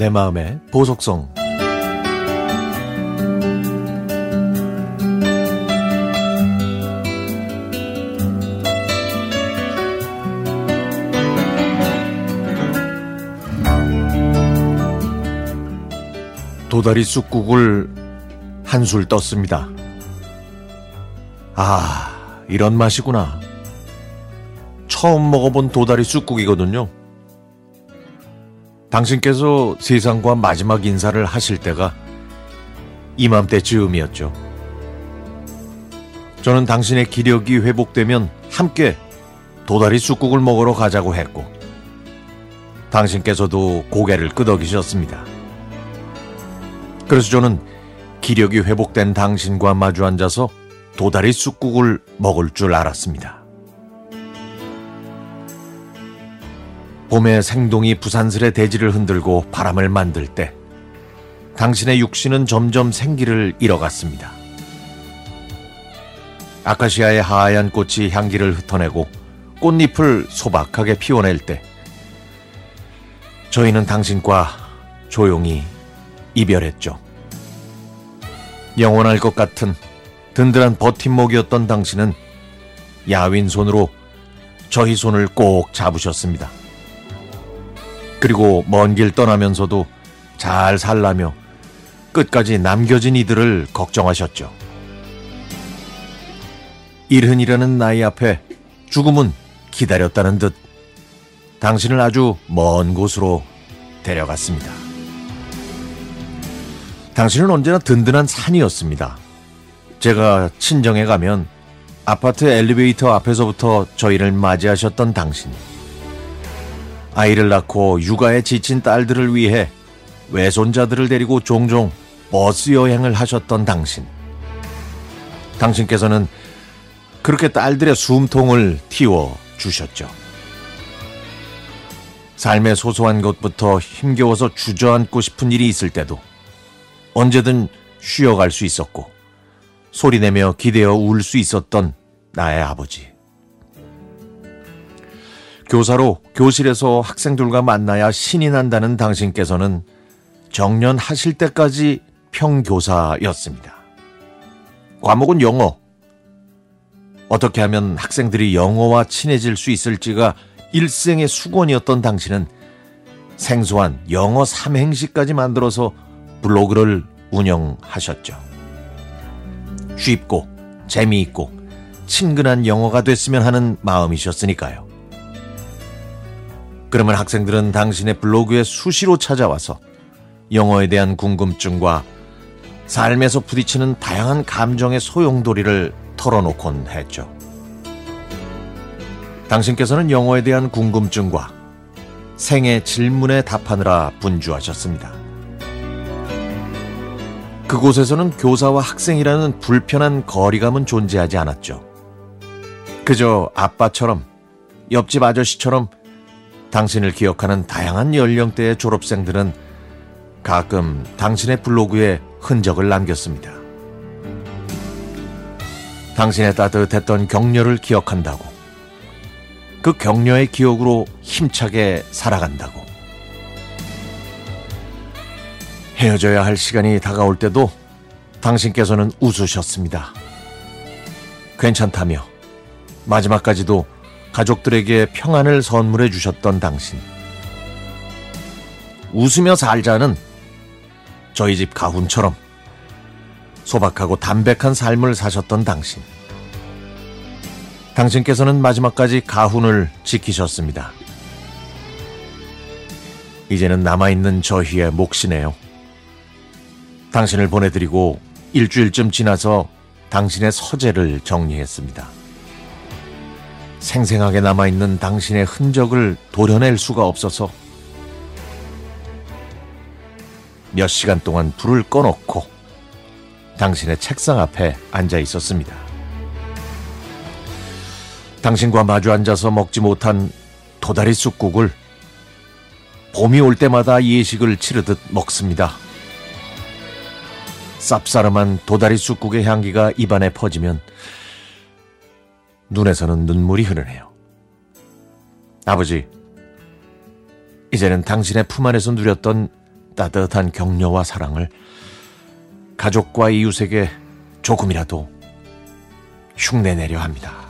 내 마음의 보석성 도다리 쑥국을 한술 떴습니다. 아, 이런 맛이구나. 처음 먹어본 도다리 쑥국이거든요. 당신께서 세상과 마지막 인사를 하실 때가 이맘때 즈음이었죠. 저는 당신의 기력이 회복되면 함께 도다리 쑥국을 먹으러 가자고 했고, 당신께서도 고개를 끄덕이셨습니다. 그래서 저는 기력이 회복된 당신과 마주 앉아서 도다리 쑥국을 먹을 줄 알았습니다. 봄의 생동이 부산스레 대지를 흔들고 바람을 만들 때 당신의 육신은 점점 생기를 잃어갔습니다. 아카시아의 하얀 꽃이 향기를 흩어내고 꽃잎을 소박하게 피워낼 때 저희는 당신과 조용히 이별했죠. 영원할 것 같은 든든한 버팀목이었던 당신은 야윈 손으로 저희 손을 꼭 잡으셨습니다. 그리고 먼 길 떠나면서도 잘 살라며 끝까지 남겨진 이들을 걱정하셨죠. 일흔이라는 나이 앞에 죽음은 기다렸다는 듯 당신을 아주 먼 곳으로 데려갔습니다. 당신은 언제나 든든한 산이었습니다. 제가 친정에 가면 아파트 엘리베이터 앞에서부터 저희를 맞이하셨던 당신. 아이를 낳고 육아에 지친 딸들을 위해 외손자들을 데리고 종종 버스 여행을 하셨던 당신. 당신께서는 그렇게 딸들의 숨통을 틔워 주셨죠. 삶의 소소한 것부터 힘겨워서 주저앉고 싶은 일이 있을 때도 언제든 쉬어갈 수 있었고 소리내며 기대어 울 수 있었던 나의 아버지. 교사로 교실에서 학생들과 만나야 신이 난다는 당신께서는 정년하실 때까지 평교사였습니다. 과목은 영어. 어떻게 하면 학생들이 영어와 친해질 수 있을지가 일생의 수건이었던 당신은 생소한 영어 삼행시까지 만들어서 블로그를 운영하셨죠. 쉽고 재미있고 친근한 영어가 됐으면 하는 마음이셨으니까요. 그러면 학생들은 당신의 블로그에 수시로 찾아와서 영어에 대한 궁금증과 삶에서 부딪히는 다양한 감정의 소용돌이를 털어놓곤 했죠. 당신께서는 영어에 대한 궁금증과 생애 질문에 답하느라 분주하셨습니다. 그곳에서는 교사와 학생이라는 불편한 거리감은 존재하지 않았죠. 그저 아빠처럼, 옆집 아저씨처럼 당신을 기억하는 다양한 연령대의 졸업생들은 가끔 당신의 블로그에 흔적을 남겼습니다. 당신의 따뜻했던 격려를 기억한다고. 그 격려의 기억으로 힘차게 살아간다고. 헤어져야 할 시간이 다가올 때도 당신께서는 웃으셨습니다. 괜찮다며 마지막까지도 가족들에게 평안을 선물해 주셨던 당신. 웃으며 살자는 저희 집 가훈처럼 소박하고 담백한 삶을 사셨던 당신. 당신께서는 마지막까지 가훈을 지키셨습니다. 이제는 남아있는 저희의 몫이네요. 당신을 보내드리고 일주일쯤 지나서 당신의 서재를 정리했습니다. 생생하게 남아있는 당신의 흔적을 도려낼 수가 없어서 몇 시간 동안 불을 꺼놓고 당신의 책상 앞에 앉아 있었습니다. 당신과 마주 앉아서 먹지 못한 도다리 쑥국을 봄이 올 때마다 예식을 치르듯 먹습니다. 쌉싸름한 도다리 쑥국의 향기가 입안에 퍼지면 눈에서는 눈물이 흐르네요. 아버지, 이제는 당신의 품 안에서 누렸던 따뜻한 격려와 사랑을 가족과 이웃에게 조금이라도 흉내내려 합니다.